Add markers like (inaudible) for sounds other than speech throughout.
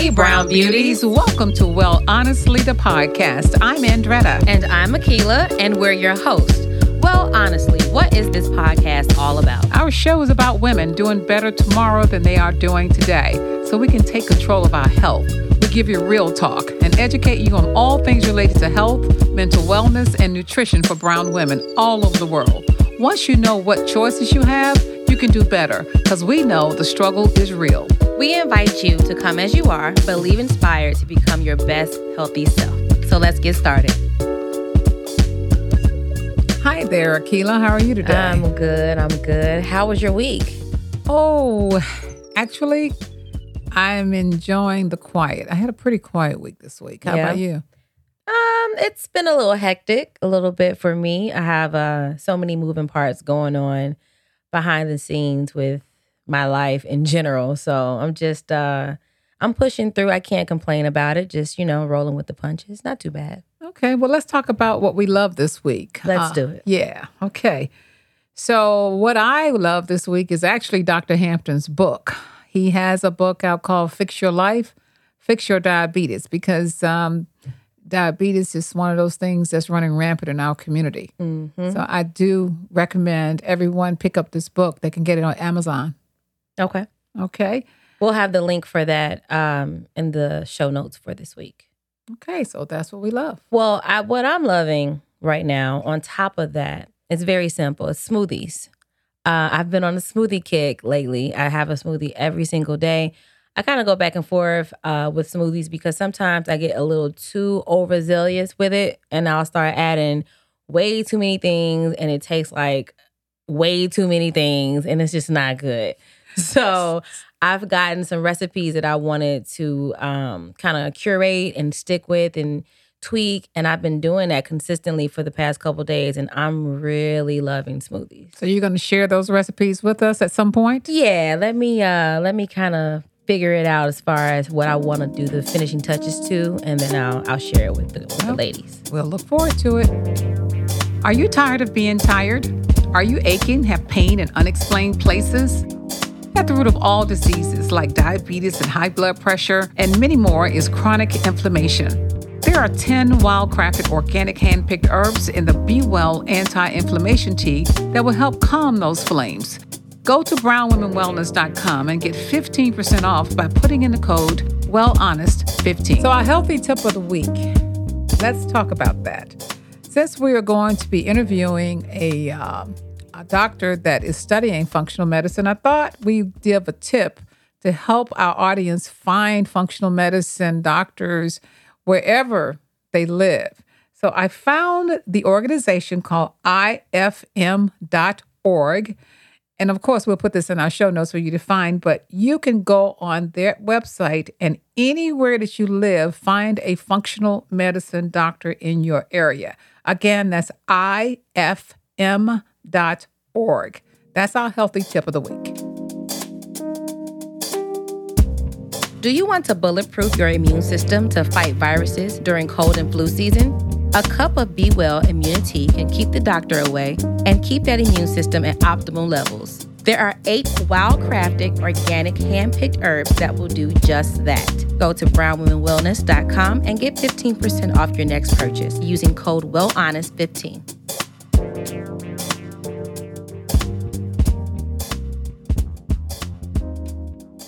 Hey, Brown Beauties. Welcome to Well Honestly, the podcast. I'm Andretta. And I'm Akila, and we're your hosts. Well, honestly, what is this podcast all about? Our show is about women doing better tomorrow than they are doing today so we can take control of our health. We give you real talk and educate you on all things related to health, mental wellness, and nutrition for brown women all over the world. Once you know what choices you have, you can do better because we know the struggle is real. We invite you to come as you are, but leave inspired to become your best healthy self. So let's get started. Hi there, Akila. How are you today? I'm good. I'm good. How was your week? Oh, actually, I'm enjoying the quiet. I had a pretty quiet week this week. How Yeah. about you? Um, it's been a little hectic, a little bit for me. I have uh so many moving parts going on behind the scenes with my life in general. So I'm just uh I'm pushing through. I can't complain about it. Just, you know, rolling with the punches. Not too bad. Okay, well, let's talk about what we love this week. Let's Uh, do it. Yeah, okay. So, what I love this week is actually Dr. Hampton's book. He has a book out called Fix Your Life, Fix Your Diabetes, because um, diabetes is one of those things that's running rampant in our community. Mm-hmm. So, I do recommend everyone pick up this book. They can get it on Amazon. Okay. Okay. We'll have the link for that um in the show notes for this week. Okay, so that's what we love. Well, I, what I'm loving right now, on top of that, it's very simple. It's smoothies. Uh, I've been on a smoothie kick lately. I have a smoothie every single day. I kind of go back and forth uh, with smoothies because sometimes I get a little too overzealous with it, and I'll start adding way too many things, and it tastes like way too many things, and it's just not good. (laughs) So I've gotten some recipes that I wanted to um, kind of curate and stick with and tweak, and I've been doing that consistently for the past couple days, and I'm really loving smoothies. So, you're going to share those recipes with us at some point? Yeah, let me uh, let me kind of figure it out as far as what I want to do the finishing touches to, and then I'll I'll share it with the, with the ladies. We'll look forward to it. Are you tired of being tired? Are you aching, have pain in unexplained places? At the root of all diseases like diabetes and high blood pressure and many more is chronic inflammation. There are 10 wild-crafted organic hand-picked herbs in the Be Well anti-inflammation tea that will help calm those flames. Go to brownwomenwellness.com and get 15% off by putting in the code WellHonest15. So our healthy tip of the week. Let's talk about that. Since we are going to be interviewing a, um, a doctor that is studying functional medicine, I thought we'd give a tip to help our audience find functional medicine doctors wherever they live. So I found the organization called ifm.org. And of course, we'll put this in our show notes for you to find, but you can go on their website and anywhere that you live, find a functional medicine doctor in your area. Again, that's ifm.org. That's our healthy tip of the week. Do you want to bulletproof your immune system to fight viruses during cold and flu season? A cup of Be Well immunity can keep the doctor away and keep that immune system at optimal levels. There are eight wild crafted, organic, hand picked herbs that will do just that. Go to brownwomenwellness.com and get 15% off your next purchase using code WellHonest15.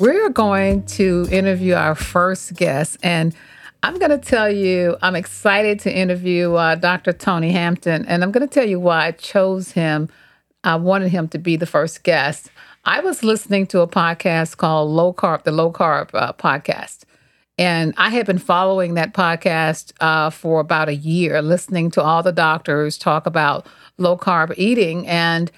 We're going to interview our first guest, and I'm going to tell you, I'm excited to interview uh, Dr. Tony Hampton, and I'm going to tell you why I chose him. I wanted him to be the first guest. I was listening to a podcast called Low Carb, the Low Carb uh, podcast. And I had been following that podcast uh, for about a year, listening to all the doctors talk about low carb eating. And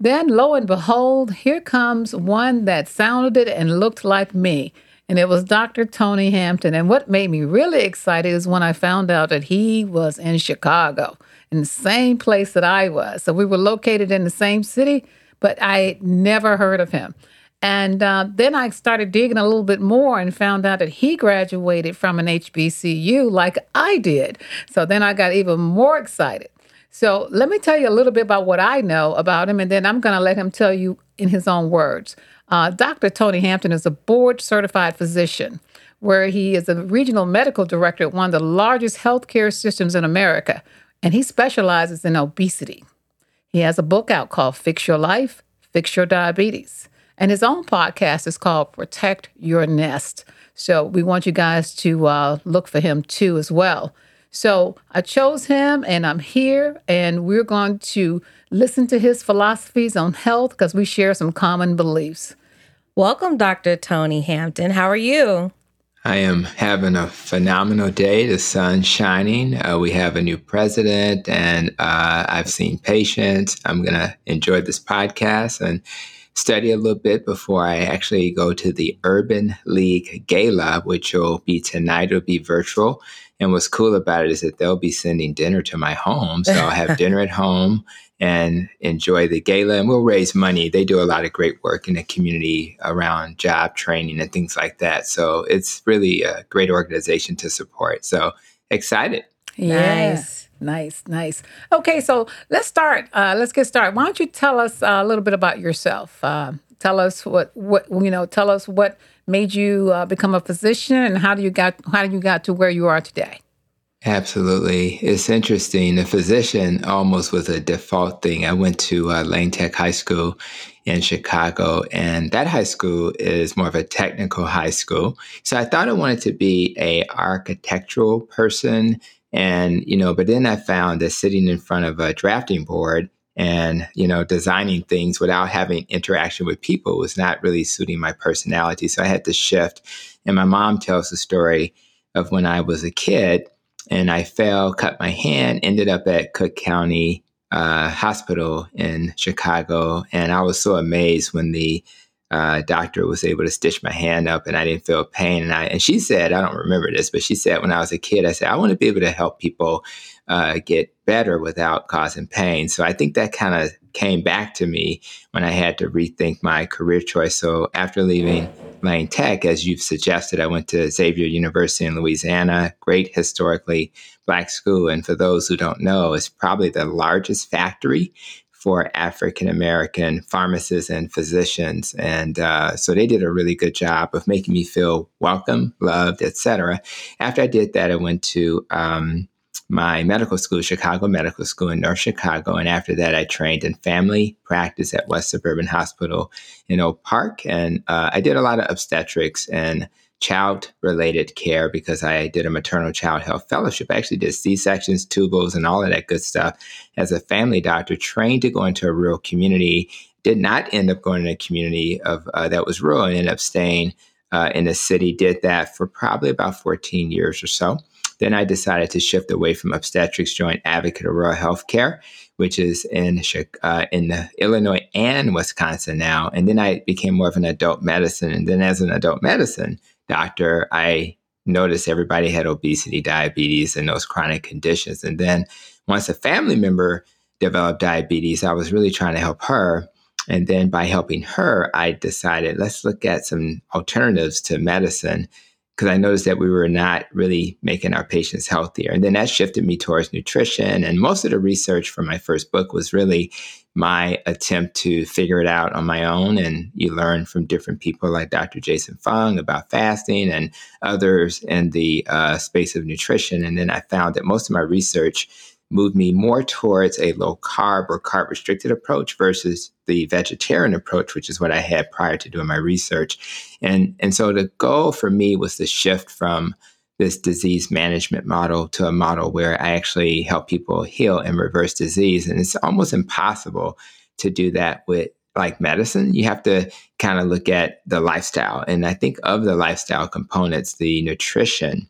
then lo and behold, here comes one that sounded and looked like me. And it was Dr. Tony Hampton. And what made me really excited is when I found out that he was in Chicago, in the same place that I was. So we were located in the same city, but I never heard of him. And uh, then I started digging a little bit more and found out that he graduated from an HBCU like I did. So then I got even more excited. So let me tell you a little bit about what I know about him, and then I'm going to let him tell you in his own words. Uh, Dr. Tony Hampton is a board certified physician where he is a regional medical director at one of the largest healthcare systems in America, and he specializes in obesity. He has a book out called Fix Your Life, Fix Your Diabetes. And his own podcast is called Protect Your Nest. So we want you guys to uh, look for him too as well. So I chose him and I'm here and we're going to listen to his philosophies on health because we share some common beliefs. Welcome, Dr. Tony Hampton. How are you? I am having a phenomenal day. The sun's shining. Uh, we have a new president, and uh, I've seen patients. I'm going to enjoy this podcast and study a little bit before I actually go to the Urban League Gala, which will be tonight. It'll be virtual. And what's cool about it is that they'll be sending dinner to my home. So I'll have dinner at home and enjoy the gala and we'll raise money. They do a lot of great work in the community around job training and things like that. So it's really a great organization to support. So excited. Yeah. Nice. Nice, nice. Okay, so let's start. Uh, let's get started. Why don't you tell us uh, a little bit about yourself? Uh, tell us what, what you know. Tell us what made you uh, become a physician, and how do you got how do you got to where you are today? Absolutely. It's interesting. A physician almost was a default thing. I went to uh, Lane Tech High School in Chicago, and that high school is more of a technical high school. So I thought I wanted to be a architectural person. And, you know, but then I found that sitting in front of a drafting board and, you know, designing things without having interaction with people was not really suiting my personality. So I had to shift. And my mom tells the story of when I was a kid and I fell, cut my hand, ended up at Cook County uh, Hospital in Chicago. And I was so amazed when the uh, doctor was able to stitch my hand up and I didn't feel pain. And I and she said, I don't remember this, but she said when I was a kid, I said, I want to be able to help people uh, get better without causing pain. So I think that kind of came back to me when I had to rethink my career choice. So after leaving Lane Tech, as you've suggested, I went to Xavier University in Louisiana, great historically black school. And for those who don't know, it's probably the largest factory for African American pharmacists and physicians, and uh, so they did a really good job of making me feel welcome, loved, etc. After I did that, I went to um, my medical school, Chicago Medical School in North Chicago, and after that, I trained in family practice at West Suburban Hospital in Oak Park, and uh, I did a lot of obstetrics and child related care because I did a maternal child health fellowship. I actually did C sections, tubals, and all of that good stuff as a family doctor, trained to go into a rural community. Did not end up going in a community of uh, that was rural and ended up staying uh, in the city. Did that for probably about 14 years or so. Then I decided to shift away from obstetrics, join Advocate Aurora Healthcare, which is in uh, in Illinois and Wisconsin now. And then I became more of an adult medicine. And then as an adult medicine, doctor, I noticed everybody had obesity, diabetes, and those chronic conditions. And then once a family member developed diabetes, I was really trying to help her. And then by helping her, I decided let's look at some alternatives to medicine because I noticed that we were not really making our patients healthier. And then that shifted me towards nutrition. And most of the research for my first book was really my attempt to figure it out on my own. And you learn from different people like Dr. Jason Fung about fasting and others in the uh, space of nutrition. And then I found that most of my research moved me more towards a low carb or carb restricted approach versus the vegetarian approach, which is what I had prior to doing my research. And, and so the goal for me was to shift from this disease management model to a model where I actually help people heal and reverse disease. And it's almost impossible to do that with like medicine. You have to kind of look at the lifestyle. And I think of the lifestyle components, the nutrition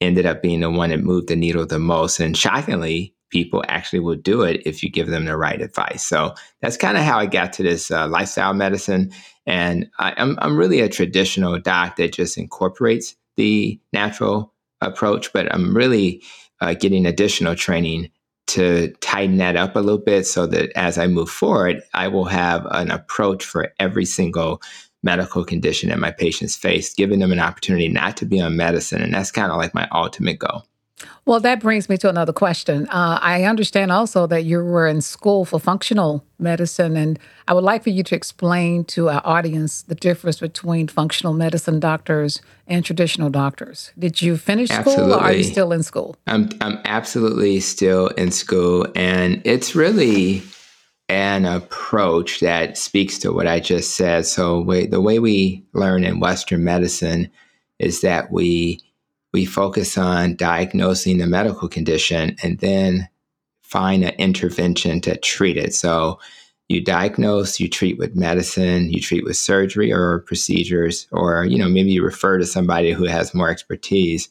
ended up being the one that moved the needle the most. And shockingly, people actually will do it if you give them the right advice. So that's kind of how I got to this uh, lifestyle medicine. And I, I'm, I'm really a traditional doc that just incorporates the natural approach, but I'm really uh, getting additional training to tighten that up a little bit so that as I move forward, I will have an approach for every single medical condition that my patients face, giving them an opportunity not to be on medicine. And that's kind of like my ultimate goal. Well, that brings me to another question. Uh, I understand also that you were in school for functional medicine, and I would like for you to explain to our audience the difference between functional medicine doctors and traditional doctors. Did you finish Absolutely. school, or are you still in school? I'm I'm absolutely still in school, and it's really an approach that speaks to what I just said. So, we, the way we learn in Western medicine is that we we focus on diagnosing the medical condition and then find an intervention to treat it. So you diagnose, you treat with medicine, you treat with surgery or procedures, or you know maybe you refer to somebody who has more expertise.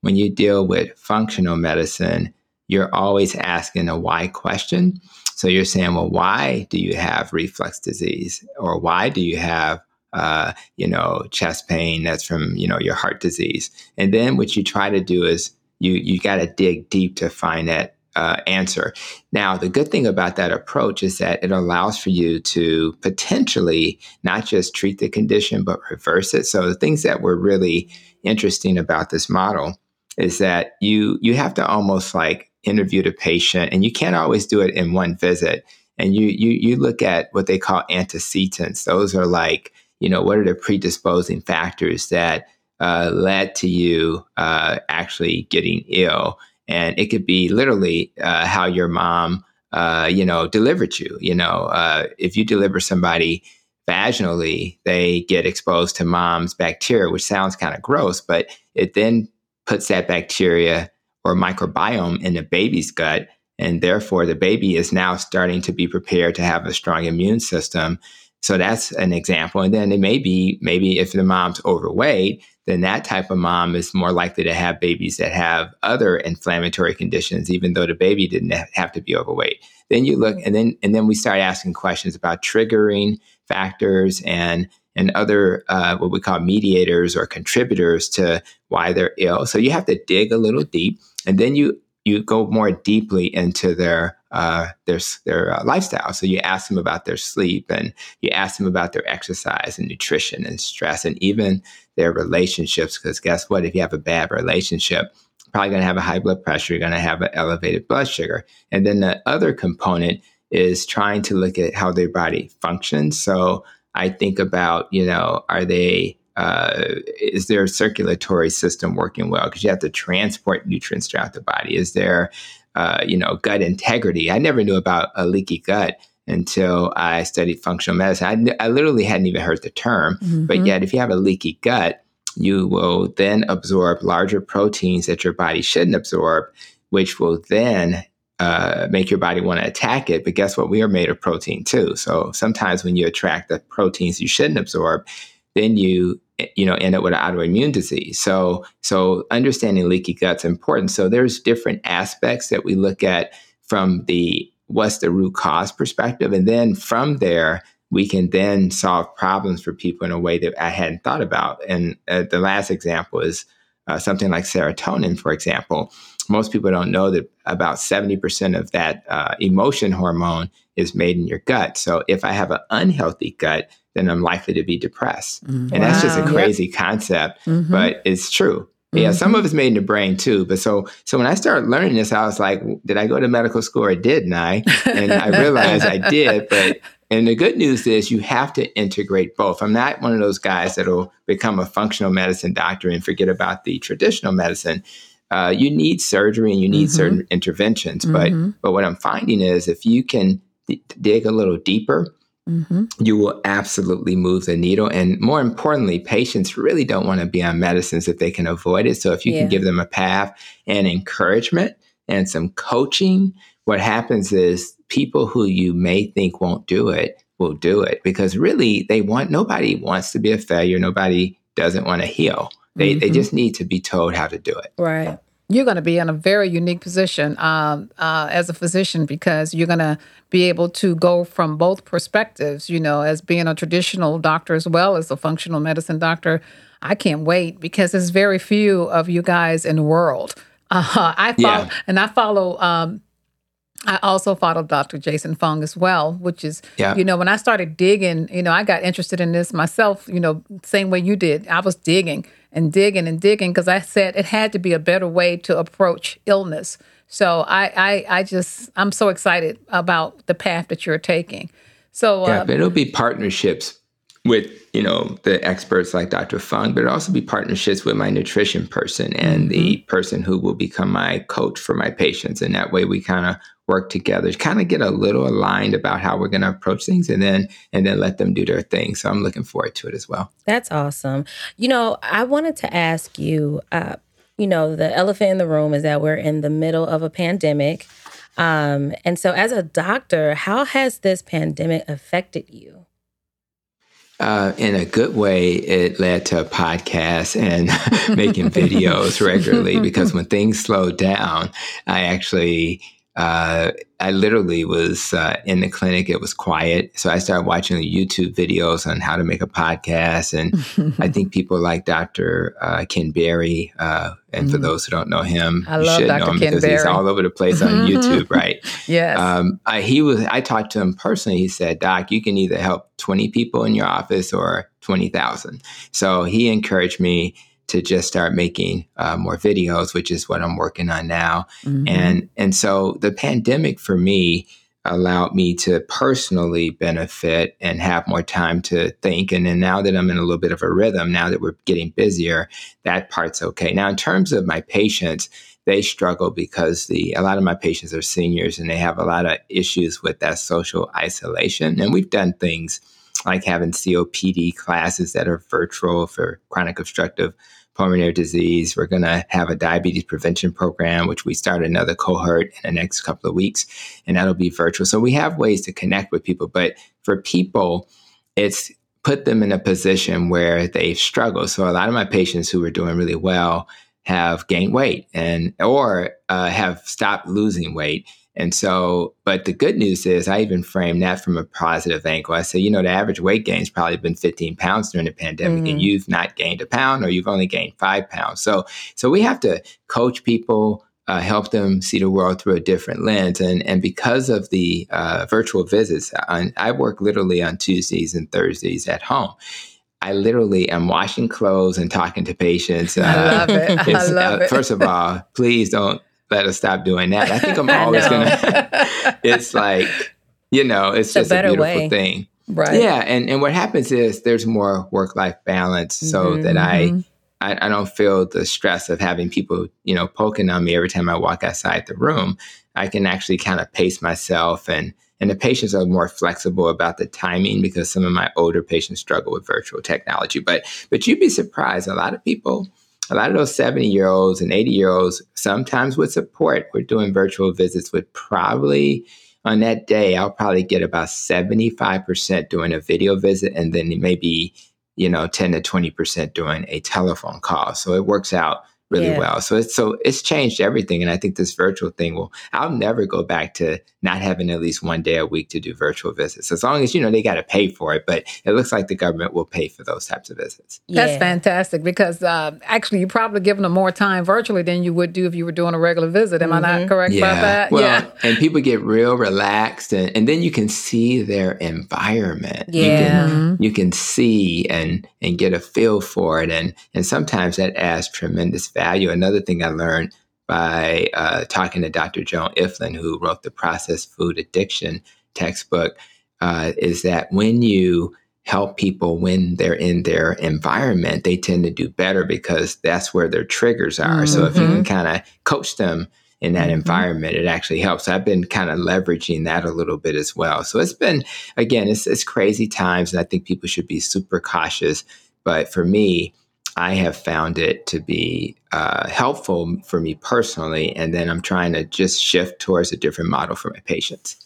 When you deal with functional medicine, you're always asking a why question. So you're saying, well, why do you have reflux disease, or why do you have uh, you know, chest pain that's from, you know, your heart disease. And then what you try to do is you you got to dig deep to find that uh, answer. Now, the good thing about that approach is that it allows for you to potentially not just treat the condition, but reverse it. So the things that were really interesting about this model is that you you have to almost like interview the patient, and you can't always do it in one visit. And you you you look at what they call antecedents. Those are like you know, what are the predisposing factors that uh, led to you uh, actually getting ill? And it could be literally uh, how your mom, uh, you know, delivered you. You know, uh, if you deliver somebody vaginally, they get exposed to mom's bacteria, which sounds kind of gross, but it then puts that bacteria or microbiome in the baby's gut. And therefore, the baby is now starting to be prepared to have a strong immune system so that's an example. And then it may be maybe if the mom's overweight, then that type of mom is more likely to have babies that have other inflammatory conditions, even though the baby didn't have to be overweight. Then you look, and then and then we start asking questions about triggering factors and and other uh, what we call mediators or contributors to why they're ill. So you have to dig a little deep, and then you you go more deeply into their uh, their their uh, lifestyle. So you ask them about their sleep, and you ask them about their exercise and nutrition and stress, and even their relationships. Because guess what? If you have a bad relationship, you're probably going to have a high blood pressure. You're going to have an elevated blood sugar, and then the other component is trying to look at how their body functions. So I think about you know are they uh, is their circulatory system working well? Because you have to transport nutrients throughout the body. Is there, uh, you know, gut integrity? I never knew about a leaky gut until I studied functional medicine. I, I literally hadn't even heard the term, mm-hmm. but yet if you have a leaky gut, you will then absorb larger proteins that your body shouldn't absorb, which will then uh, make your body want to attack it. But guess what? We are made of protein too. So sometimes when you attract the proteins you shouldn't absorb, then you you know end up with an autoimmune disease. So so understanding leaky gut's important. So there's different aspects that we look at from the what's the root cause perspective. And then from there we can then solve problems for people in a way that i hadn't thought about. And uh, the last example is uh, something like serotonin for example. Most people don't know that about 70% of that uh, emotion hormone is made in your gut. So if i have an unhealthy gut then I'm likely to be depressed. Mm-hmm. And wow. that's just a crazy yep. concept, mm-hmm. but it's true. Yeah, some of mm-hmm. it's made in the brain too. But so so when I started learning this, I was like, did I go to medical school or didn't I? And I realized I did. But and the good news is you have to integrate both. I'm not one of those guys that'll become a functional medicine doctor and forget about the traditional medicine. Uh, you need surgery and you need mm-hmm. certain interventions. But mm-hmm. but what I'm finding is if you can d- dig a little deeper Mm-hmm. You will absolutely move the needle. And more importantly, patients really don't want to be on medicines if they can avoid it. So if you yeah. can give them a path and encouragement and some coaching, what happens is people who you may think won't do it will do it because really they want nobody wants to be a failure. Nobody doesn't want to heal. They, mm-hmm. they just need to be told how to do it. Right you're going to be in a very unique position um, uh, as a physician because you're going to be able to go from both perspectives, you know, as being a traditional doctor as well as a functional medicine doctor. I can't wait because there's very few of you guys in the world. Uh, I follow, yeah. and I follow um, I also follow Dr. Jason Fung as well, which is, yeah. you know, when I started digging, you know, I got interested in this myself, you know, same way you did. I was digging and digging and digging because I said it had to be a better way to approach illness. So I, I, I just, I'm so excited about the path that you're taking. So yeah, uh, it'll be partnerships with you know the experts like Dr. Fung, but also be partnerships with my nutrition person and mm-hmm. the person who will become my coach for my patients, and that way we kind of work together, kind of get a little aligned about how we're going to approach things, and then and then let them do their thing. So I'm looking forward to it as well. That's awesome. You know, I wanted to ask you. Uh, you know, the elephant in the room is that we're in the middle of a pandemic. Um, and so, as a doctor, how has this pandemic affected you? Uh, in a good way, it led to podcasts and (laughs) making videos regularly (laughs) because when things slowed down, I actually uh, I literally was uh, in the clinic. It was quiet. So I started watching the YouTube videos on how to make a podcast. And (laughs) I think people like Dr. Uh, Ken Berry. Uh, and mm for those who don't know him, I you should Dr. know him Ken because Berry. he's all over the place on (laughs) YouTube, right? (laughs) yes. Um, I, he was, I talked to him personally. He said, Doc, you can either help 20 people in your office or 20,000. So he encouraged me to just start making uh, more videos, which is what I'm working on now. Mm-hmm. And and so the pandemic for me allowed me to personally benefit and have more time to think. And then now that I'm in a little bit of a rhythm, now that we're getting busier, that part's okay. Now, in terms of my patients, they struggle because the a lot of my patients are seniors and they have a lot of issues with that social isolation. And we've done things like having COPD classes that are virtual for chronic obstructive pulmonary disease. We're going to have a diabetes prevention program, which we start another cohort in the next couple of weeks, and that'll be virtual. So we have ways to connect with people. But for people, it's put them in a position where they've struggled. So a lot of my patients who were doing really well have gained weight and or uh, have stopped losing weight and so, but the good news is I even frame that from a positive angle. I say, you know, the average weight gain has probably been 15 pounds during the pandemic mm-hmm. and you've not gained a pound or you've only gained five pounds. So, so we have to coach people, uh, help them see the world through a different lens. And, and because of the uh, virtual visits, I, I work literally on Tuesdays and Thursdays at home. I literally am washing clothes and talking to patients. Uh, I love it. I (laughs) love uh, it. First of all, please don't let us stop doing that. I think I'm (laughs) always gonna. (laughs) it's like you know, it's, just a, beautiful way. thing, right? Yeah, and and what happens is there's more work life balance, so mm-hmm. that I, I I don't feel the stress of having people you know poking on me every time I walk outside the room. I can actually kind of pace myself and. And the patients are more flexible about the timing because some of my older patients struggle with virtual technology. But but you'd be surprised. A lot of people, a lot of those 70 year olds and 80 year olds, sometimes with support, we're doing virtual visits with probably on that day, I'll probably get about 75% doing a video visit and then maybe, you know, 10 to 20% doing a telephone call. So it works out really yeah. well. So it's so it's changed everything. And I think this virtual thing will I'll never go back to not having at least one day a week to do virtual visits. As long as you know they gotta pay for it, but it looks like the government will pay for those types of visits. Yeah. That's fantastic because uh, actually you're probably giving them more time virtually than you would do if you were doing a regular visit. Am mm-hmm. I not mm-hmm. correct yeah. about that? Well, yeah. and people get real relaxed and, and then you can see their environment. Yeah. You can, mm-hmm. you can see and and get a feel for it. And and sometimes that adds tremendous value. Another thing I learned by uh, talking to Dr. Joan Ifland, who wrote the Processed Food Addiction textbook, uh, is that when you help people when they're in their environment, they tend to do better because that's where their triggers are. Mm-hmm. So if you can mm-hmm. kind of coach them in that mm-hmm. environment, it actually helps. I've been kind of leveraging that a little bit as well. So it's been, again, it's, it's crazy times, and I think people should be super cautious. But for me, I have found it to be uh, helpful for me personally. And then I'm trying to just shift towards a different model for my patients.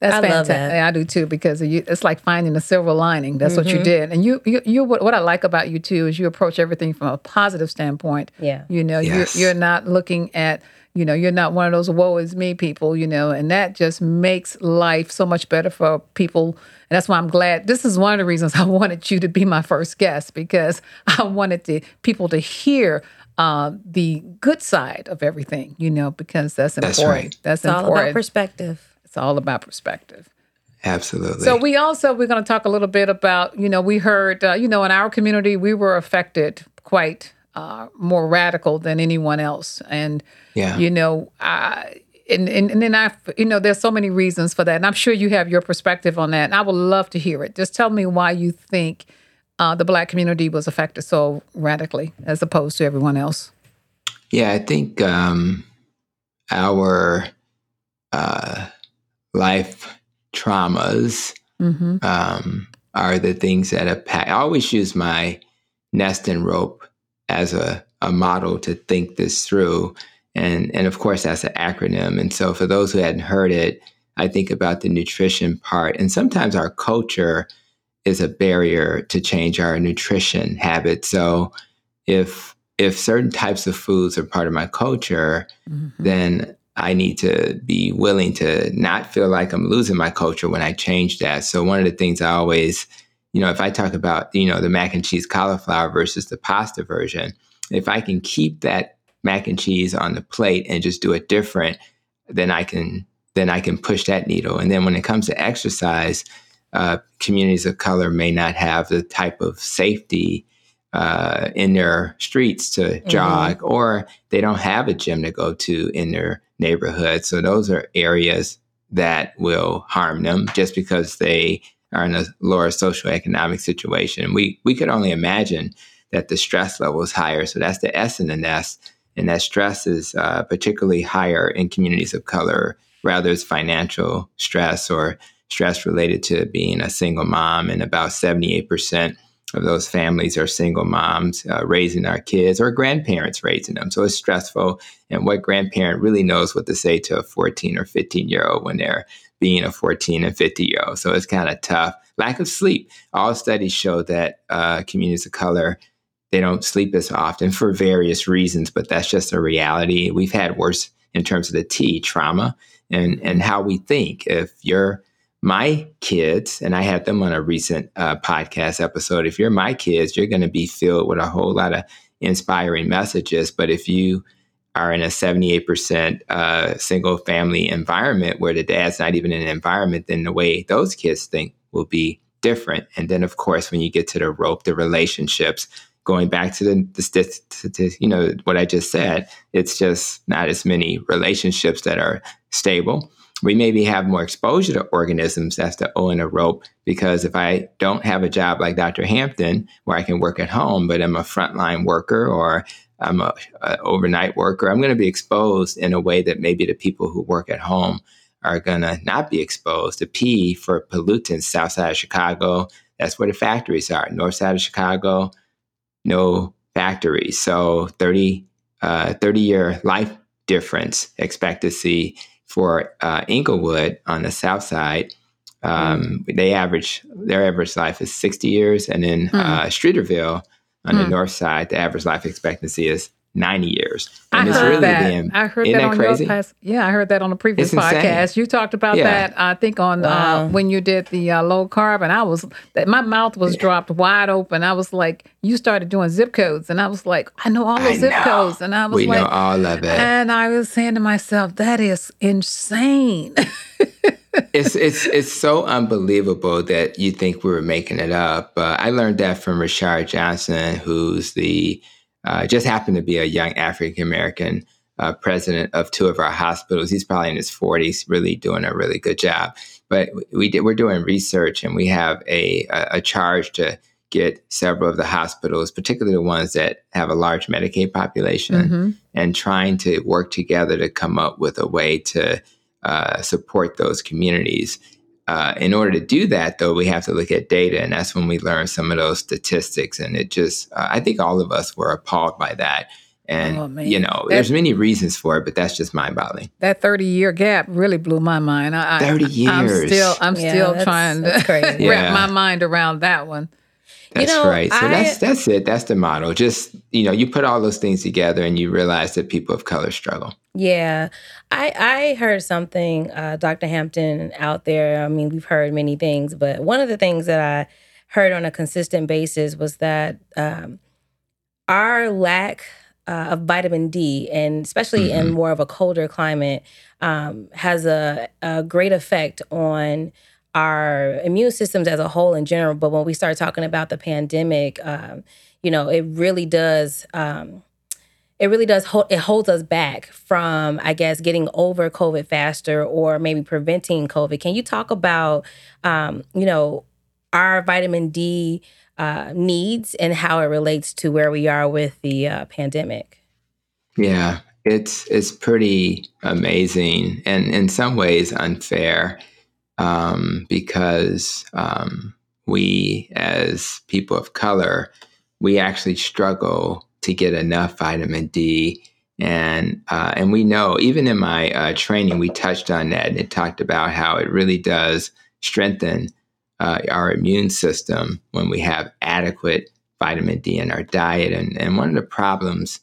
That's I fantastic. Love that. I do too because you, it's like finding a silver lining. That's mm-hmm. what you mm-hmm. did, and you, you, you. What, what I like about you too is you approach everything from a positive standpoint. Yeah, you know, yes. you're, you're not looking at you know, you're not one of those woe is me people, you know, and that just makes life so much better for people. And that's why I'm glad. This is one of the reasons (laughs) I wanted you to be my first guest because (laughs) I wanted to, people to hear uh, the good side of everything, you know, because that's important. That's, right. that's it's important. all about perspective. It's all about perspective. Absolutely. So we also we're going to talk a little bit about you know we heard uh, you know in our community we were affected quite uh, more radical than anyone else. And, Yeah. you know, I, and, and, and then I, you know, there's so many reasons for that. And I'm sure you have your perspective on that. And I would love to hear it. Just tell me why you think uh, the Black community was affected so radically as opposed to everyone else. Yeah, I think um, our uh, life traumas Mm-hmm. um, are the things that impact. I always use my nest and rope as a, a model to think this through. And, and of course, that's an acronym. And so, for those who hadn't heard it, I think about the nutrition part. And sometimes our culture is a barrier to change our nutrition habits. So, if if certain types of foods are part of my culture, Mm-hmm. then I need to be willing to not feel like I'm losing my culture when I change that. So one of the things I always, you know, if I talk about, you know, the mac and cheese cauliflower versus the pasta version, if I can keep that mac and cheese on the plate and just do it different, then I can then I can push that needle. And then when it comes to exercise, uh, communities of color may not have the type of safety uh, in their streets to jog, or they don't have a gym to go to in their neighborhood. So those are areas that will harm them just because they are in a lower socioeconomic situation. We we could only imagine that the stress level is higher. So that's the S in the nest, and that stress is uh, particularly higher in communities of color. Rather, it's financial stress or stress related to being a single mom, and about seventy eight percent of those families are single moms uh, raising our kids or grandparents raising them. So it's stressful. And what grandparent really knows what to say to a 14 or 15 year old when they're being a 14 and 50 year old? So it's kind of tough. Lack of sleep. All studies show that uh, communities of color they don't sleep as often for various reasons, but that's just a reality. We've had worse in terms of the T trauma and and how we think. If you're my kids, and I had them on a recent uh, podcast episode. If you're my kids, you're going to be filled with a whole lot of inspiring messages. But if you are in a 78% uh, single family environment where the dad's not even in an environment, then the way those kids think will be different. And then, of course, when you get to the rope, the relationships, going back to the, the, to, to, you know what I just said, it's just not as many relationships that are stable we maybe have more exposure to organisms. That's the O in a rope. Because if I don't have a job like Dr. Hampton, where I can work at home, but I'm a frontline worker or I'm a, a overnight worker, I'm going to be exposed in a way that maybe the people who work at home are going to not be exposed. The P for pollutants, south side of Chicago, that's where the factories are. North side of Chicago, no factories. So 30, uh, 30 year life difference expectancy for uh, Englewood on the south side, um, mm. they average their average life is 60 years, and in mm. uh, Streeterville on mm. the north side, the average life expectancy is 90 years. And I heard really that. Being, I heard that, that, on crazy? your past. Yeah, I heard that on a previous it's podcast. Insane. You talked about yeah. that. I think on wow. uh, when you did the uh, low carb, and I was that my mouth was yeah. dropped wide open. I was like, you started doing zip codes, and I was like, I know all those zip know. codes, and I was we like, know all of it. And I was saying to myself, that is insane. (laughs) it's it's it's so unbelievable that you think we were making it up. Uh, I learned that from Rashard Johnson, who's the uh, just happened to be a young African American uh, president of two of our hospitals. He's probably in his 40s, really doing a really good job. But we did, we're doing research, and we have a, a, a charge to get several of the hospitals, particularly the ones that have a large Medicaid population, mm-hmm. and trying to work together to come up with a way to uh, support those communities. Uh, in order to do that, though, we have to look at data, and that's when we learn some of those statistics. And it just, uh, I think all of us were appalled by that. And oh, you know, that, there's many reasons for it, but that's just mind-boggling. That 30 year gap really blew my mind. I, 30 years. I'm still, I'm yeah, still trying to (laughs) wrap yeah. my mind around that one. That's you know, right. So I, that's that's it. That's the model. Just you know, you put all those things together, and you realize that people of color struggle. Yeah, I I heard something, uh, Dr. Hampton, out there. I mean, we've heard many things, but one of the things that I heard on a consistent basis was that um, our lack uh, of vitamin D, and especially mm-hmm. in more of a colder climate, um, has a, a great effect on our immune systems as a whole in general. But when we start talking about the pandemic, um, you know, it really does. Um, it really does hold it holds us back from i guess getting over covid faster or maybe preventing covid can you talk about um, you know our vitamin d uh, needs and how it relates to where we are with the uh, pandemic yeah it's it's pretty amazing and in some ways unfair um, because um, we as people of color we actually struggle to get enough vitamin D. And uh, and we know even in my uh, training we touched on that and it talked about how it really does strengthen uh, our immune system when we have adequate vitamin D in our diet. And and one of the problems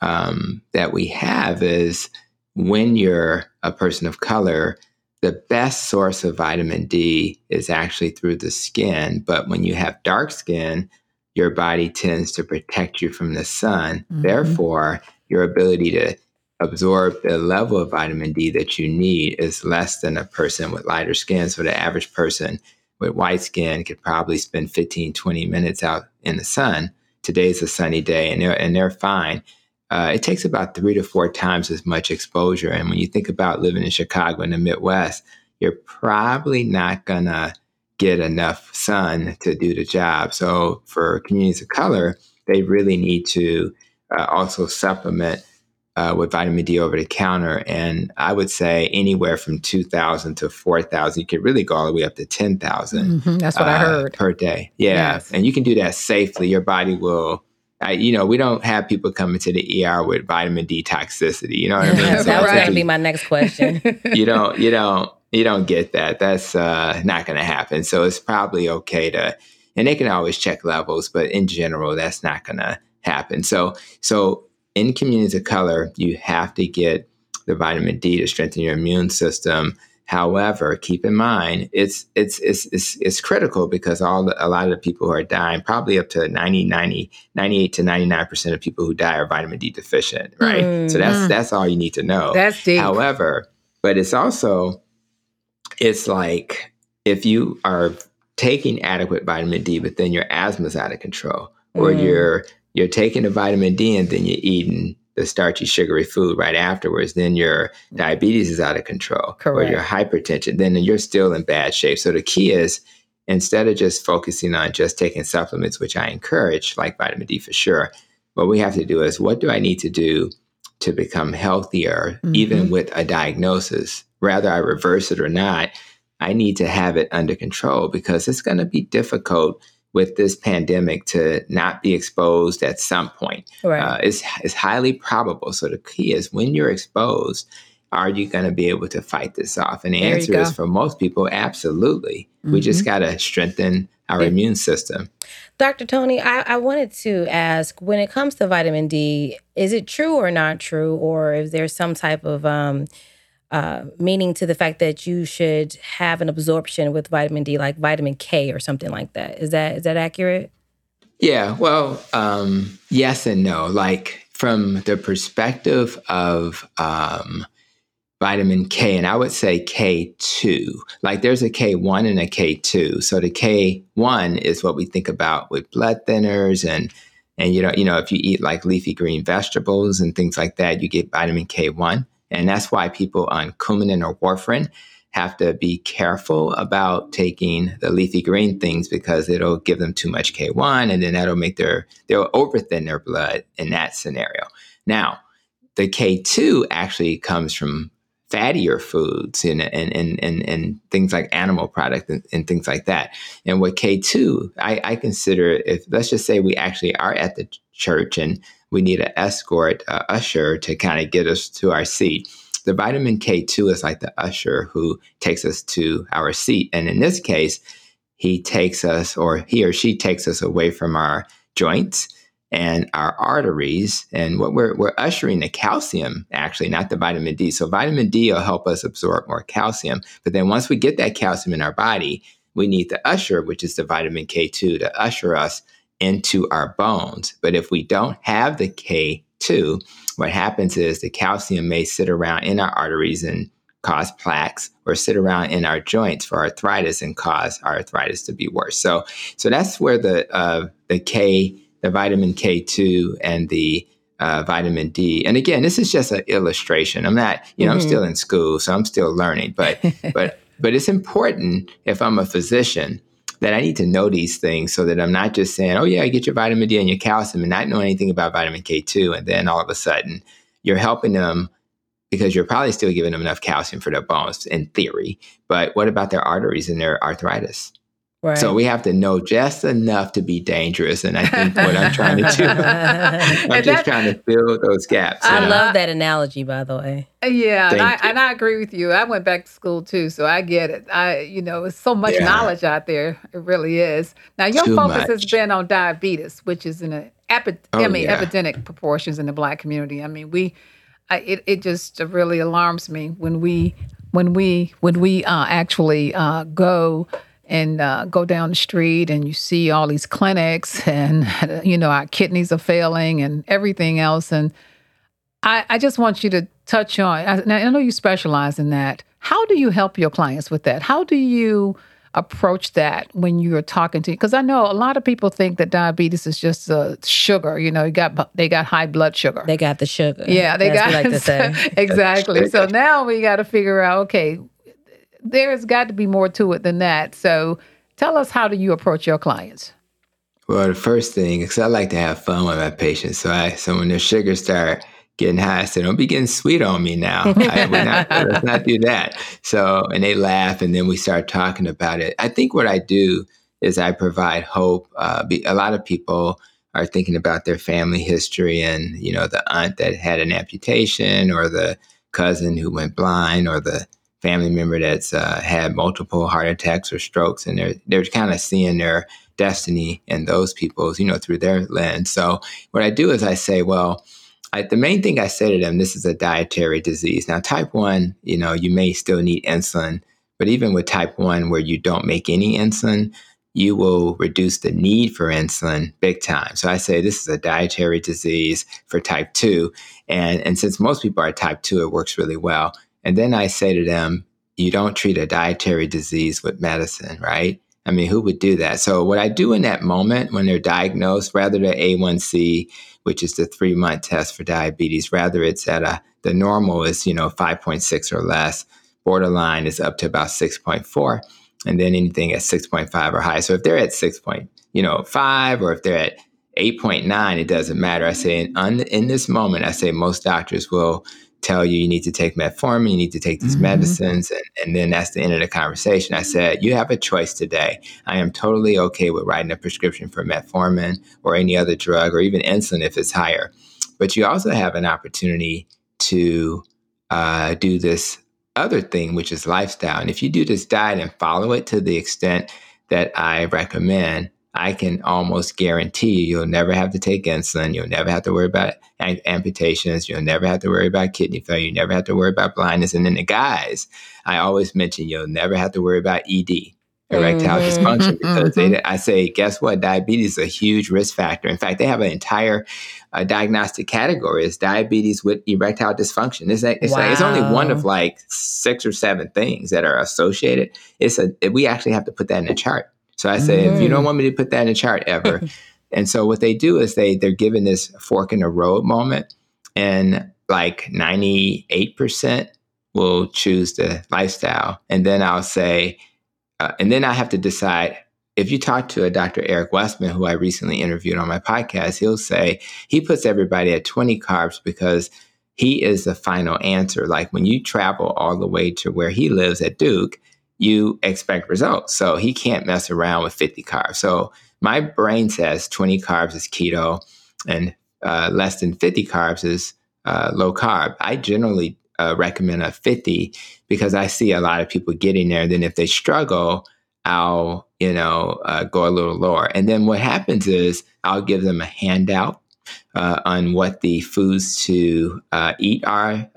um, that we have is when you're a person of color, the best source of vitamin D is actually through the skin. But when you have dark skin, your body tends to protect you from the sun. Mm-hmm. Therefore, your ability to absorb the level of vitamin D that you need is less than a person with lighter skin. So the average person with white skin could probably spend 15, 20 minutes out in the sun. Today's a sunny day and they're, and they're fine. Uh, it takes about three to four times as much exposure. And when you think about living in Chicago in the Midwest, you're probably not going to get enough sun to do the job. So for communities of color, they really need to uh, also supplement uh, with vitamin D over the counter. And I would say anywhere from 2,000 to 4,000. You could really go all the way up to 10,000. Mm-hmm, that's what uh, I heard. Per day. Yeah. Yes. And you can do that safely. Your body will. You know, we don't have people coming to the ER with vitamin D toxicity. You know what I mean? (laughs) So that was going to be my next question. (laughs) you don't, you (laughs) don't, you don't get that. That's uh, not going to happen. So it's probably okay to, and they can always check levels, but in general, that's not going to happen. So, so in communities of color, you have to get the vitamin D to strengthen your immune system. However, keep in mind it's it's it's it's, it's critical because all the, a lot of the people who are dying, probably up to 90, 90 98 to 99% of people who die are vitamin D deficient, right? Mm. So that's that's all you need to know. That's deep. However, but it's also it's like if you are taking adequate vitamin D, but then your asthma is out of control, or mm. you're you're taking the vitamin D and then you're eating the starchy, sugary food right afterwards, then your diabetes is out of control, Correct. or your hypertension, then you're still in bad shape. So the key is instead of just focusing on just taking supplements, which I encourage, like vitamin D for sure, what we have to do is what do I need to do to become healthier, mm-hmm. even with a diagnosis? Rather I reverse it or not, I need to have it under control because it's going to be difficult with this pandemic to not be exposed at some point. Right. Uh, highly probable. So the key is when you're exposed, are you going to be able to fight this off? And the there answer is for most people, absolutely. Mm-hmm. We just mm-hmm. got to strengthen our yeah. immune system. Dr. Tony, I, I, wanted to ask when it comes to vitamin D, is it true or not true? Or is there some type of um, uh, meaning to the fact that you should have an absorption with vitamin D, like vitamin K or something like that. Is that is that accurate? Yeah. Well, um, yes and no. Like from the perspective of um, vitamin K, and I would say K2. Like there's a K1 and a K2. So the K1 is what we think about with blood thinners and and you know, you know, if you eat like leafy green vegetables and things like that, you get vitamin K1. And that's why people on Coumadin or warfarin have to be careful about taking the leafy green things because it'll give them too much K1 and then that'll make their, they'll overthin their blood in that scenario. Now, the K2 actually comes from fattier foods and, and, and, and, and things like animal products and, and things like that. And what K2, I, I consider if, let's just say we actually are at the church and we need an escort, uh, usher to kind of get us to our seat. The vitamin K2 is like the usher who takes us to our seat. And in this case, he takes us, or he or she takes us away from our joints and our arteries. And what we're, we're ushering the calcium, actually, not the vitamin D. So vitamin D will help us absorb more calcium. But then once we get that calcium in our body, we need the usher, which is the vitamin K2, to usher us into our bones. But if we don't have the K2, what happens is the calcium may sit around in our arteries and cause plaques or sit around in our joints for arthritis and cause our arthritis to be worse. So so that's where the uh, the K the vitamin K2 and the uh, vitamin D. And again, this is just an illustration. I'm not, you know, mm-hmm. I'm still in school, so I'm still learning. But (laughs) but but it's important if I'm a physician that I need to know these things so that I'm not just saying, oh yeah, I get your vitamin D and your calcium and not know anything about vitamin K2, and then all of a sudden you're helping them because you're probably still giving them enough calcium for their bones in theory. But what about their arteries and their arthritis? Right. So we have to know just enough to be dangerous. And I think what I'm trying to do, (laughs) I'm just trying to fill those gaps. I know? love that analogy, by the way. Yeah, and I, and I, agree with you. I went back to school too, so I get it. I, you know, it's so much yeah. knowledge out there. It really is. Now your Too focus much. has been on diabetes, which is in an epi- oh, I mean, yeah. epidemic proportions in the Black community. I mean, we, I, it it just really alarms me when we when we when we uh, actually uh, go and uh, go down the street and you see all these clinics (laughs) and you know our kidneys are failing and everything else. And i, I just want you to touch on I, I know you specialize in that. How do you help your clients with that? How do you approach that when you're talking to because i know a lot of people think that diabetes is just uh, sugar you know you got they got high blood sugar. They got the sugar. Yeah they got like (laughs) exactly. So now we got to figure out okay there's got to be more to it than that. So tell us how do you approach your clients? Well, the first thing, because I like to have fun with my patients. So I so when their sugars start getting high, I say, don't be getting sweet on me now. (laughs) I, not, let's not do that. So and they laugh and then we start talking about it. I think what I do is I provide hope. Uh, a lot of people are thinking about their family history and, you know, the aunt that had an amputation or the cousin who went blind or the family member that's uh, had multiple heart attacks or strokes, and they're they're kind of seeing their destiny and those people's, you know, through their lens. So what I do is I say, well, I, the main thing I say to them, this is a dietary disease. Now, type one, you know, you may still need insulin, but even with type one, where you don't make any insulin, you will reduce the need for insulin big time. So I say this is a dietary disease for type two. And, and since most people are type two, it works really well. And then I say to them, you don't treat a dietary disease with medicine, right? I mean, who would do that? So, what I do in that moment when they're diagnosed, rather than A1C, which is the three month test for diabetes, rather it's at a, the normal is, you know, 5.6 or less, borderline is up to about 6.4, and then anything at 6.5 or higher. So, if they're at 6. Point, you know, 5 or if they're at 8.9, it doesn't matter. I say in, in this moment, I say most doctors will tell you you need to take metformin, you need to take these mm-hmm. medicines, and, and then that's the end of the conversation. I said, You have a choice today. I am totally okay with writing a prescription for metformin or any other drug or even insulin if it's higher. But you also have an opportunity to uh, do this other thing, which is lifestyle. And if you do this diet and follow it to the extent that I recommend, I can almost guarantee you, you'll never have to take insulin. You'll never have to worry about amputations. You'll never have to worry about kidney failure. You never have to worry about blindness. And then the guys, I always mention you'll never have to worry about ED, erectile mm-hmm. dysfunction, because mm-hmm. they, I say, guess what? Diabetes is a huge risk factor. In fact, they have an entire uh, diagnostic category is diabetes with erectile dysfunction. It's, like, it's, wow. like, it's only one of like six or seven things that are associated. It's a we actually have to put that in a chart. So I say, mm. if you don't mm. want me to put that in a chart ever. (laughs) and so what they do is they they're given this fork in the road moment, and like 98% will choose the lifestyle. And then I'll say, uh, and then I have to decide if you talk to a Dr. Eric Westman, who I recently interviewed on my podcast, he'll say he puts everybody at 20 carbs because he is the final answer. Like when you travel all the way to where he lives at Duke, you expect results. So he can't mess around with 50 carbs. So my brain says 20 carbs is keto and uh, less than 50 carbs is uh, low carb. I generally uh, recommend a 50 because I see a lot of people getting there. Then if they struggle, I'll, you know, uh, go a little lower. And then what happens is I'll give them a handout uh, on what the foods to uh, eat are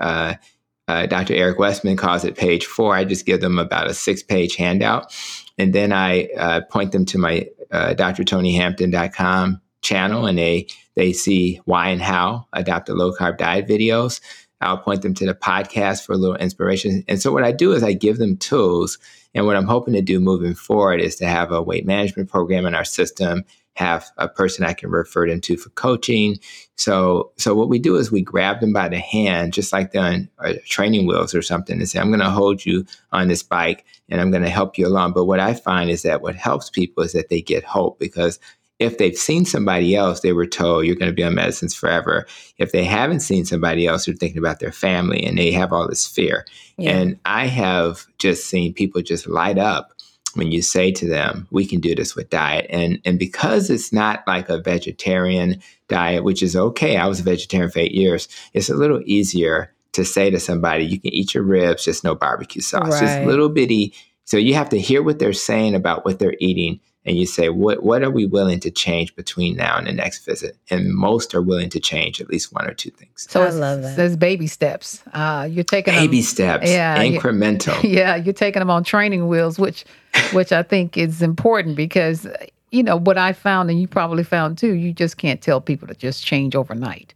uh, Dr. Eric Westman calls it page four. I just give them about a six page handout. And then I uh, point them to my uh, drtonyhampton.com channel and they, they see why and how adopt a low carb diet videos. I'll point them to the podcast for a little inspiration. And so what I do is I give them tools. And what I'm hoping to do moving forward is to have a weight management program in our system have a person I can refer them to for coaching. So, so what we do is we grab them by the hand, just like they're on uh, training wheels or something, and say, "I'm going to hold you on this bike, and I'm going to help you along." But what I find is that what helps people is that they get hope because if they've seen somebody else, they were told you're going to be on medicines forever. If they haven't seen somebody else, they're thinking about their family and they have all this fear. Yeah. And I have just seen people just light up when you say to them, we can do this with diet. And, and because it's not like a vegetarian diet, which is okay, I was a vegetarian for eight years, it's a little easier to say to somebody, you can eat your ribs, just no barbecue sauce. Right. Just little bitty. So you have to hear what they're saying about what they're eating and you say, what what are we willing to change between now and the next visit? And most are willing to change at least one or two things. So I love that. There's baby steps. Uh, you're taking baby them, steps, yeah, incremental. (laughs) Yeah, you're taking them on training wheels, which which I think is important because you know what I found, and you probably found too. You just can't tell people to just change overnight.